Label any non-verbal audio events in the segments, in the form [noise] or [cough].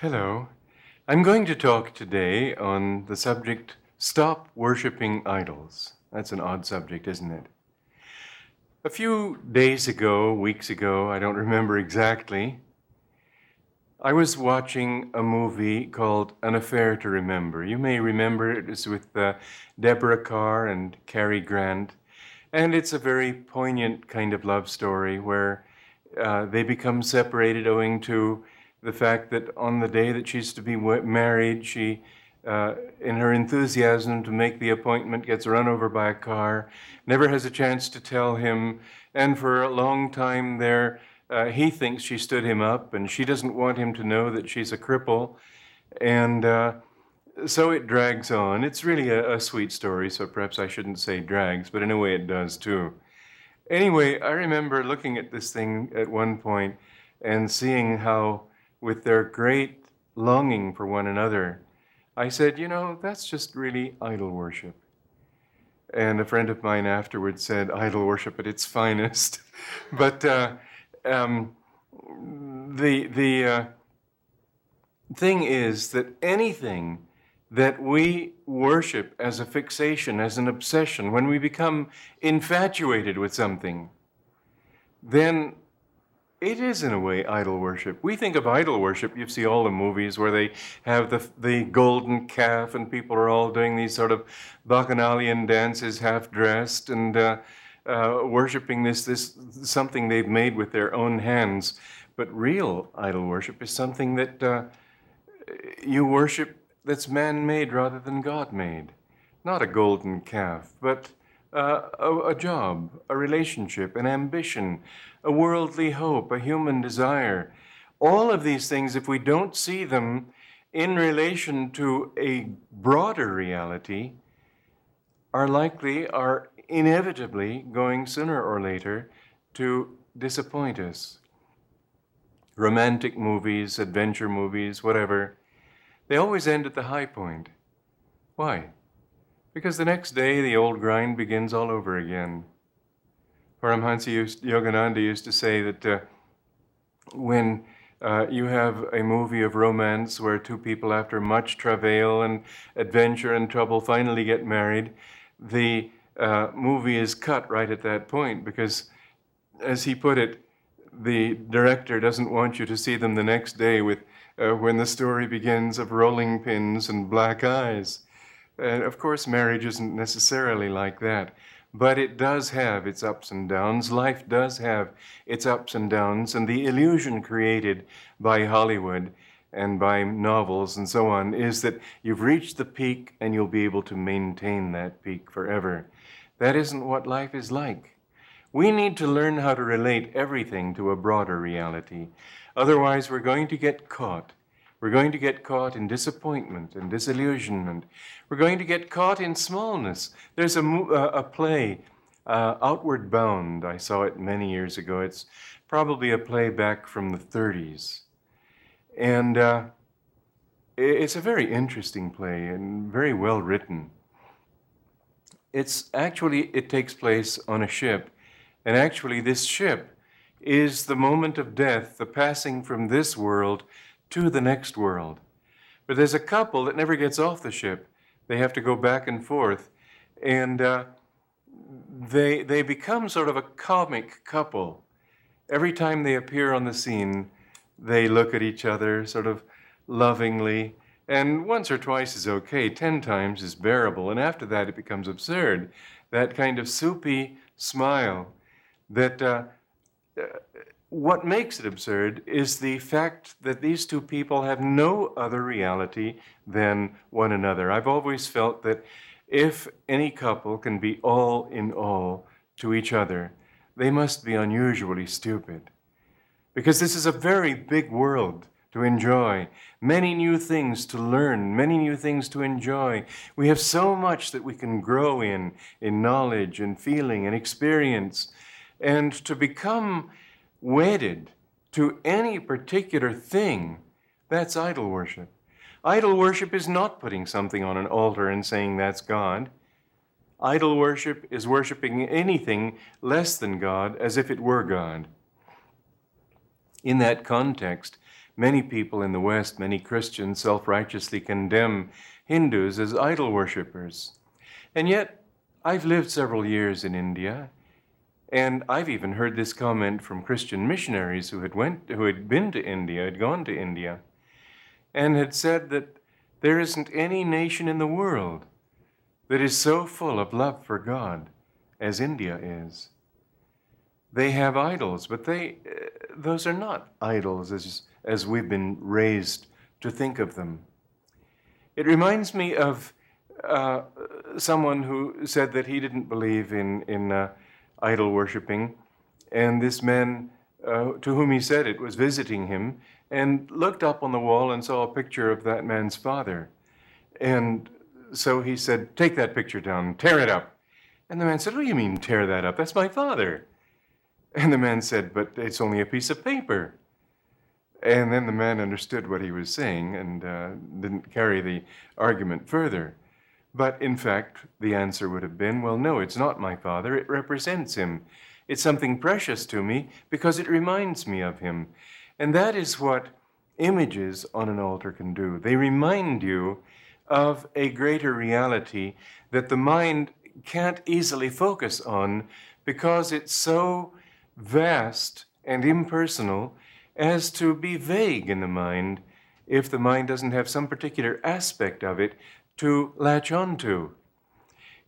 Hello. I'm going to talk today on the subject Stop Worshipping Idols. That's an odd subject, isn't it? A few days ago, weeks ago, I don't remember exactly, I was watching a movie called An Affair to Remember. You may remember it is with uh, Deborah Kerr and Cary Grant. And it's a very poignant kind of love story where uh, they become separated owing to the fact that on the day that she's to be married, she, uh, in her enthusiasm to make the appointment, gets run over by a car, never has a chance to tell him, and for a long time there, uh, he thinks she stood him up, and she doesn't want him to know that she's a cripple. And uh, so it drags on. It's really a, a, sweet story, so perhaps I shouldn't say drags, but in a way it does too. Anyway, I remember looking at this thing at one point and seeing how, with their great longing for one another, I said, you know, that's just really idol worship. And a friend of mine afterwards said, idol worship at its finest. [laughs] but uh, um, the the uh, thing is that anything that we worship as a fixation, as an obsession, when we become infatuated with something, then it is in a way idol worship. We think of idol worship, you see all the movies where they have the, the golden calf and people are all doing these sort of bacchanalian dances half dressed and uh, uh, worshiping this, this something they've made with their own hands. But real idol worship is something that uh, you worship that's man made rather than God made. Not a golden calf, but uh, a, a job, a relationship, an ambition, a worldly hope, a human desire. All of these things, if we don't see them in relation to a broader reality, are likely, are inevitably going sooner or later to disappoint us. Romantic movies, adventure movies, whatever, they always end at the high point. Why? Because the next day the old grind begins all over again. Paramhansa Yogananda used to say that uh, when uh, you have a movie of romance where two people, after much travail and adventure and trouble, finally get married, the uh, movie is cut right at that point because, as he put it, the director doesn't want you to see them the next day with uh, when the story begins of rolling pins and black eyes. And of course, marriage isn't necessarily like that, but it does have its ups and downs. Life does have its ups and downs, and the illusion created by Hollywood and by novels and so on is that you've reached the peak and you'll be able to maintain that peak forever. That isn't what life is like. We need to learn how to relate everything to a broader reality. Otherwise, we're going to get caught. We're going to get caught in disappointment and disillusionment. We're going to get caught in smallness. There's a, a play, uh, Outward Bound. I saw it many years ago. It's probably a play back from the 30s. And uh, it's a very interesting play and very well written it's actually it takes place on a ship and actually this ship is the moment of death the passing from this world to the next world. But there's a couple that never gets off the ship. They have to go back and forth. And uh, they they become sort of a comic couple. Every time they appear on the scene they look at each other sort of lovingly. And once or twice is okay, ten times is bearable, and after that it becomes absurd. That kind of soupy smile that uh, uh, what makes it absurd is the fact that these two people have no other reality than one another. I've always felt that if any couple can be all in all to each other, they must be unusually stupid. Because this is a very big world to enjoy, many new things to learn, many new things to enjoy. We have so much that we can grow in, in knowledge and feeling and experience. And to become wedded to any particular thing, that's idol worship. Idol worship is not putting something on an altar and saying that's God. Idol worship is worshiping anything less than God as if it were God. In that context, many people in the West, many Christians, self righteously condemn Hindus as idol worshippers. And yet, I've lived several years in India, and I've even heard this comment from Christian missionaries who had, went, who had been to India, had gone to India, and had said that there isn't any nation in the world that is so full of love for God as India is. They have idols, but they, uh, those are not idols as, as we've been raised to think of them. It reminds me of uh, someone who said that he didn't believe in, in uh, idol worshiping, and this man uh, to whom he said it was visiting him and looked up on the wall and saw a picture of that man's father. And so he said, Take that picture down, tear it up. And the man said, What do you mean, tear that up? That's my father. And the man said, But it's only a piece of paper. And then the man understood what he was saying and uh, didn't carry the argument further. But in fact, the answer would have been, Well, no, it's not my father. It represents him. It's something precious to me because it reminds me of him. And that is what images on an altar can do. They remind you of a greater reality that the mind can't easily focus on because it's so vast and impersonal as to be vague in the mind if the mind doesn't have some particular aspect of it to latch onto.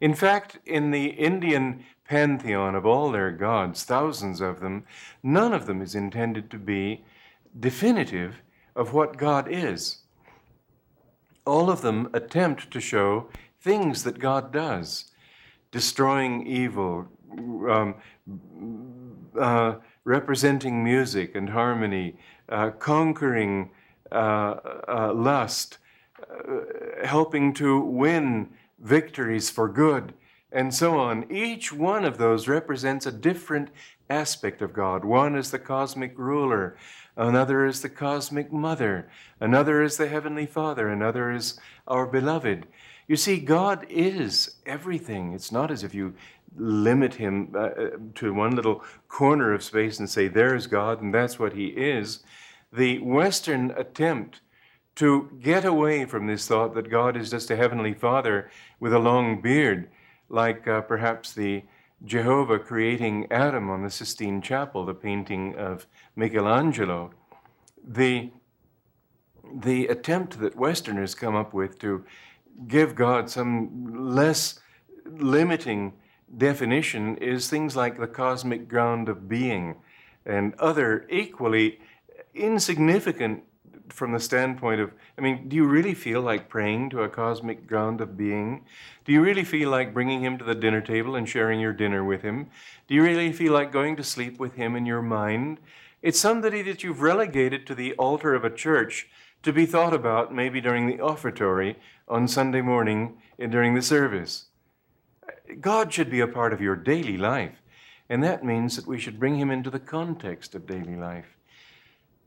In fact, in the Indian pantheon of all their gods, thousands of them, none of them is intended to be definitive of what God is. All of them attempt to show things that God does destroying evil, um, uh, representing music and harmony, uh, conquering uh, uh lust, helping to win victories for good, and so on. Each one of those represents a different aspect of God. One is the cosmic ruler, another is the cosmic mother, another is the heavenly father, another is our beloved. You see, God is everything. It's not as if you limit him uh, uh, to one little corner of space and say, there's God, and that's what he is. The Western attempt to get away from this thought that God is just a heavenly father with a long beard, like uh, perhaps the Jehovah creating Adam on the Sistine Chapel, the painting of Michelangelo. The, the attempt that Westerners come up with to give God some less limiting definition is things like the cosmic ground of being and other equally insignificant from the standpoint of I mean, do you really feel like praying to a cosmic ground of being? Do you really feel like bringing him to the dinner table and sharing your dinner with him? Do you really feel like going to sleep with him in your mind? It's somebody that you've relegated to the altar of a church to be thought about maybe during the offertory on Sunday morning during the service. God should be a part of your daily life, and that means that we should bring him into the context of daily life.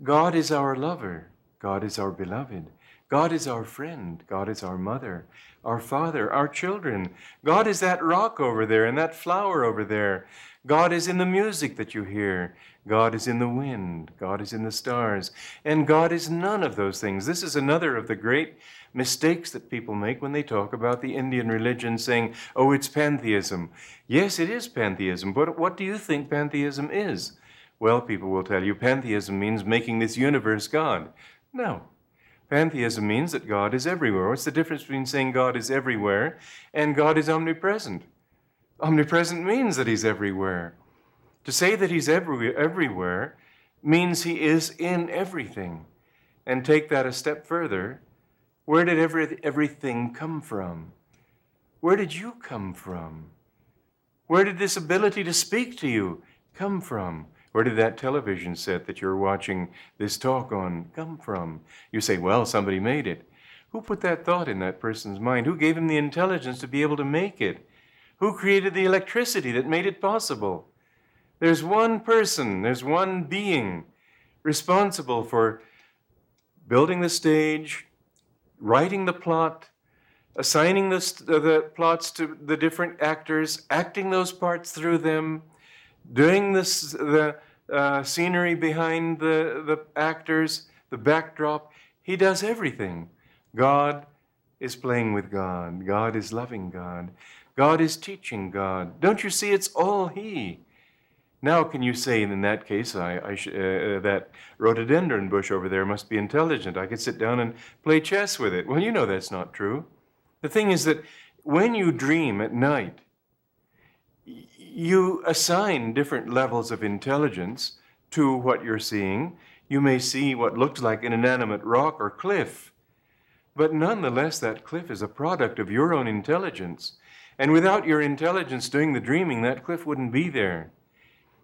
God is our lover, God is our beloved. God is our friend. God is our mother, our father, our children. God is that rock over there and that flower over there. God is in the music that you hear. God is in the wind. God is in the stars. And God is none of those things. This is another of the great mistakes that people make when they talk about the Indian religion, saying, oh, it's pantheism. Yes, it is pantheism, but what do you think pantheism is? Well, people will tell you pantheism means making this universe God. No. Pantheism means that God is everywhere. What's the difference between saying God is everywhere and God is omnipresent? Omnipresent means that He's everywhere. To say that He's every, everywhere means He is in everything. And take that a step further where did every, everything come from? Where did you come from? Where did this ability to speak to you come from? Where did that television set that you're watching this talk on come from? You say, well, somebody made it. Who put that thought in that person's mind? Who gave him the intelligence to be able to make it? Who created the electricity that made it possible? There's one person, there's one being responsible for building the stage, writing the plot, assigning the, the plots to the different actors, acting those parts through them, doing this, the uh, scenery behind the, the actors, the backdrop. He does everything. God is playing with God. God is loving God. God is teaching God. Don't you see? It's all He. Now, can you say in that case, I, I sh- uh, that rhododendron bush over there must be intelligent? I could sit down and play chess with it. Well, you know that's not true. The thing is that when you dream at night, you assign different levels of intelligence to what you're seeing. You may see what looks like an inanimate rock or cliff, but nonetheless, that cliff is a product of your own intelligence. And without your intelligence doing the dreaming, that cliff wouldn't be there.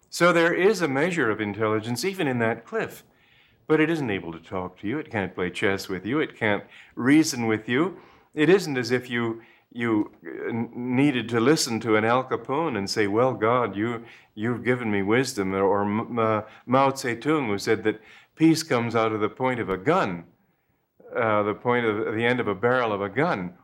So there is a measure of intelligence even in that cliff. But it isn't able to talk to you. It can't play chess with you. It can't reason with you. It isn't as if you you uh, needed to listen to an Al Capone and say, "Well, God, you you've given me wisdom," or, or uh, Mao Zedong, who said that peace comes out of the point of a gun, uh, the point of the end of a barrel of a gun.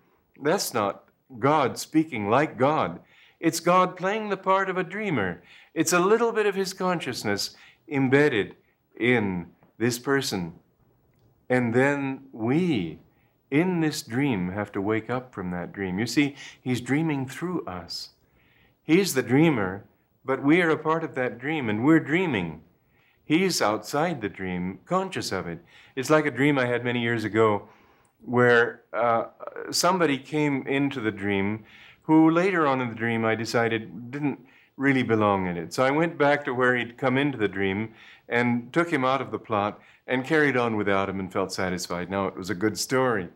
That's not God speaking like God. It's God playing the part of a dreamer. It's a little bit of his consciousness embedded in this person. And then we, in this dream, have to wake up from that dream. You see, he's dreaming through us. He's the dreamer, but we are a part of that dream, and we're dreaming. He's outside the dream, conscious of it. It's like a dream I had many years ago where uh, somebody came into the dream who later on in the dream I decided didn't really belong in it. So I went back to where he'd come into the dream and took him out of the plot and carried on without him and felt satisfied. Now it was a good story.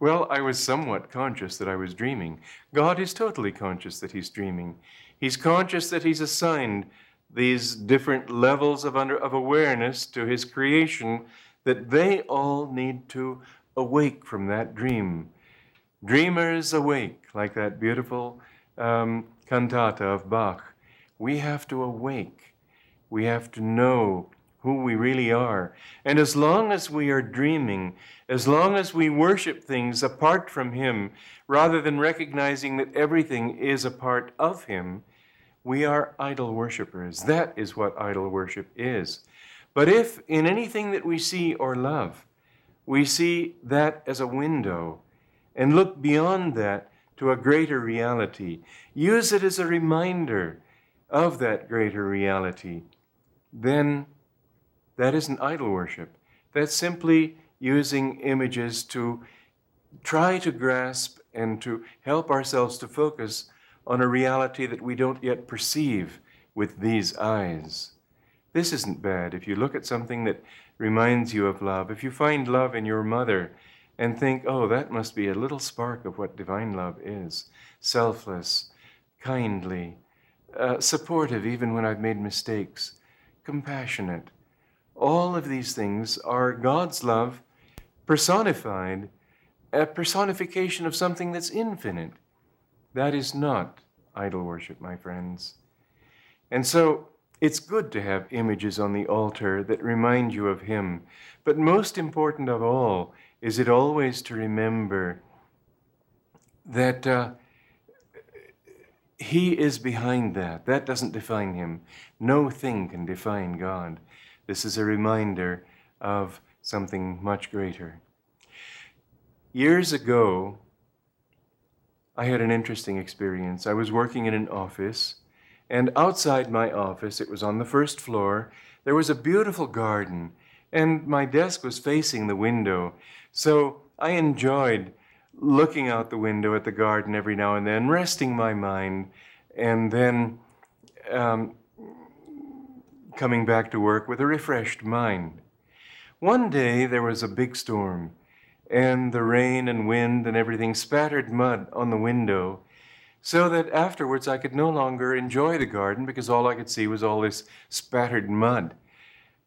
Well, I was somewhat conscious that I was dreaming. God is totally conscious that he's dreaming. He's conscious that he's assigned these different levels of, under, of awareness to his creation that they all need to awake from that dream. Dreamers awake, like that beautiful um, cantata of Bach. We have to awake. We have to know who we really are. And as long as we are dreaming, as long as we worship things apart from Him, rather than recognizing that everything is a part of Him, we are idol worshippers. That is what idol worship is. But if in anything that we see or love, we see that as a window and look beyond that to a greater reality, use it as a reminder of that greater reality, then that isn't idol worship. That's simply using images to try to grasp and to help ourselves to focus on a reality that we don't yet perceive with these eyes. This isn't bad. If you look at something that reminds you of love, if you find love in your mother and think, oh, that must be a little spark of what divine love is selfless, kindly, uh, supportive even when I've made mistakes, compassionate. All of these things are God's love personified, a personification of something that's infinite. That is not idol worship, my friends. And so it's good to have images on the altar that remind you of Him. But most important of all is it always to remember that. Uh, he is behind that. That doesn't define him. No thing can define God. This is a reminder of something much greater. Years ago, I had an interesting experience. I was working in an office, and outside my office, it was on the first floor, there was a beautiful garden, and my desk was facing the window. So I enjoyed looking out the window at the garden every now and then, resting my mind, and then um, coming back to work with a refreshed mind. One day there was a big storm, and the rain and wind and everything spattered mud on the window, so that afterwards I could no longer enjoy the garden because all I could see was all this spattered mud.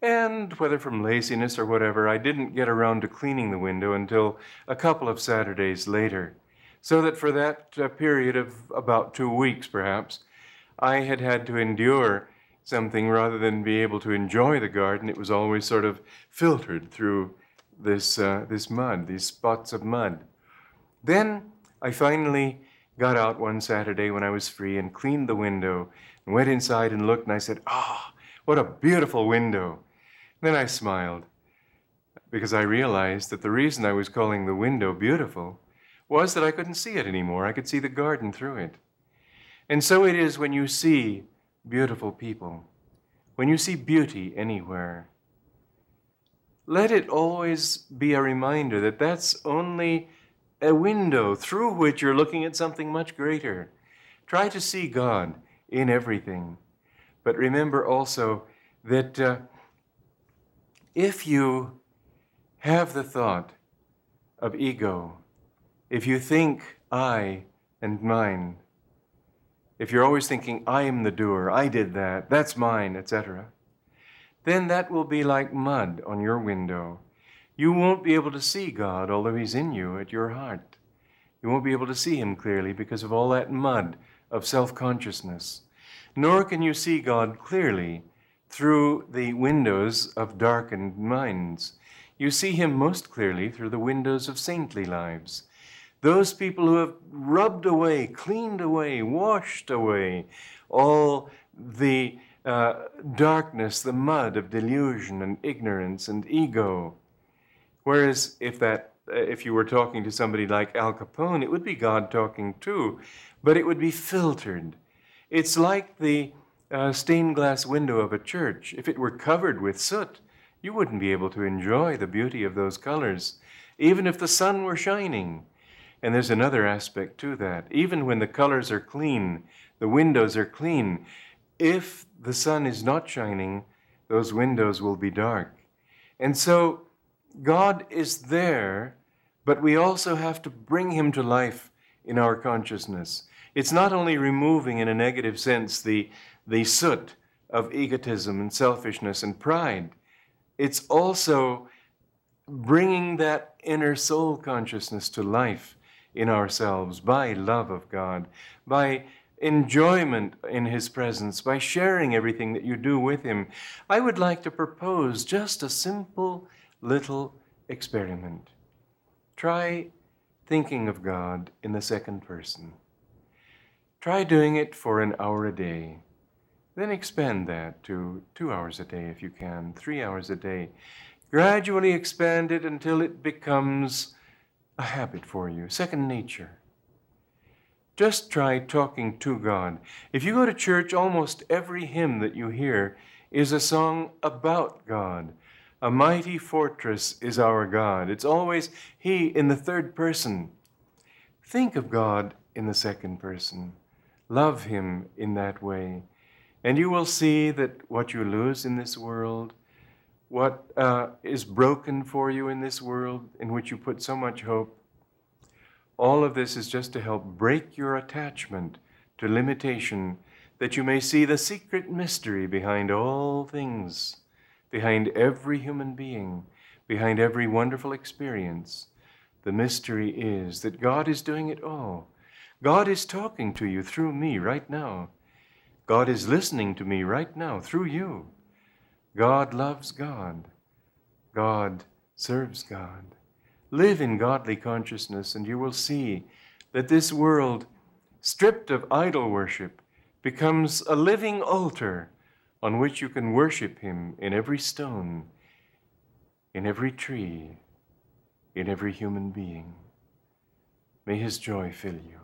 And whether from laziness or whatever, I didn't get around to cleaning the window until a couple of Saturdays later. So that for that uh, period of about two weeks, perhaps, I had had to endure something rather than be able to enjoy the garden. It was always sort of filtered through this, uh, this mud, these spots of mud. Then I finally got out one Saturday when I was free and cleaned the window and went inside and looked and I said, Ah, oh, what a beautiful window. Then I smiled. because I realized that the reason I was calling the window beautiful was that I couldn't see it anymore. I could see the garden through it. And so it is when you see beautiful people, when you see beauty anywhere. Let it always be a reminder that that's only a window through which you're looking at something much greater. Try to see God in everything. But remember also that uh, if you have the thought of ego, if you think I and mine, if you're always thinking, I am the doer, I did that, that's mine, etc., then that will be like mud on your window. You won't be able to see God, although He's in you at your heart. You won't be able to see Him clearly because of all that mud of self consciousness. Nor can you see God clearly through the windows of darkened minds. You see Him most clearly through the windows of saintly lives. Those people who have rubbed away, cleaned away, washed away all the uh, darkness, the mud of delusion and ignorance and ego. Whereas if that uh, if you were talking to somebody like Al Capone, it would be God talking too, but it would be filtered. It's like the uh, stained glass window of a church. If it were covered with soot, you wouldn't be able to enjoy the beauty of those colors, even if the sun were shining. And there's another aspect to that. Even when the colors are clean, the windows are clean, if the sun is not shining, those windows will be dark. And so God is there, but we also have to bring him to life in our consciousness. It's not only removing, in a negative sense, the, the soot of egotism and selfishness and pride, it's also bringing that inner soul consciousness to life in ourselves by love of God, by enjoyment in His presence, by sharing everything that you do with Him, I would like to propose just a simple little experiment. Try thinking of God in the second person. Try doing it for an hour a day. Then expand that to two hours a day if you can, three hours a day. Gradually expand it until it becomes a habit for you, second nature. Just try talking to God. If you go to church, almost every hymn that you hear is a song about God. A mighty fortress is our God. It's always He in the third person. Think of God in the second person. Love Him in that way. And you will see that what you lose in this world, what uh, is broken for you in this world in which you put so much hope, all of this is just to help break your attachment to limitation, that you may see the secret mystery behind all things, behind every human being, behind every wonderful experience. The mystery is that God is doing it all. God is talking to you through me right now. God is listening to me right now through you. God loves God. God serves God. Live in godly consciousness, and you will see that this world, stripped of idol worship, becomes a living altar on which you can worship Him in every stone, in every tree, in every human being. May His joy fill you.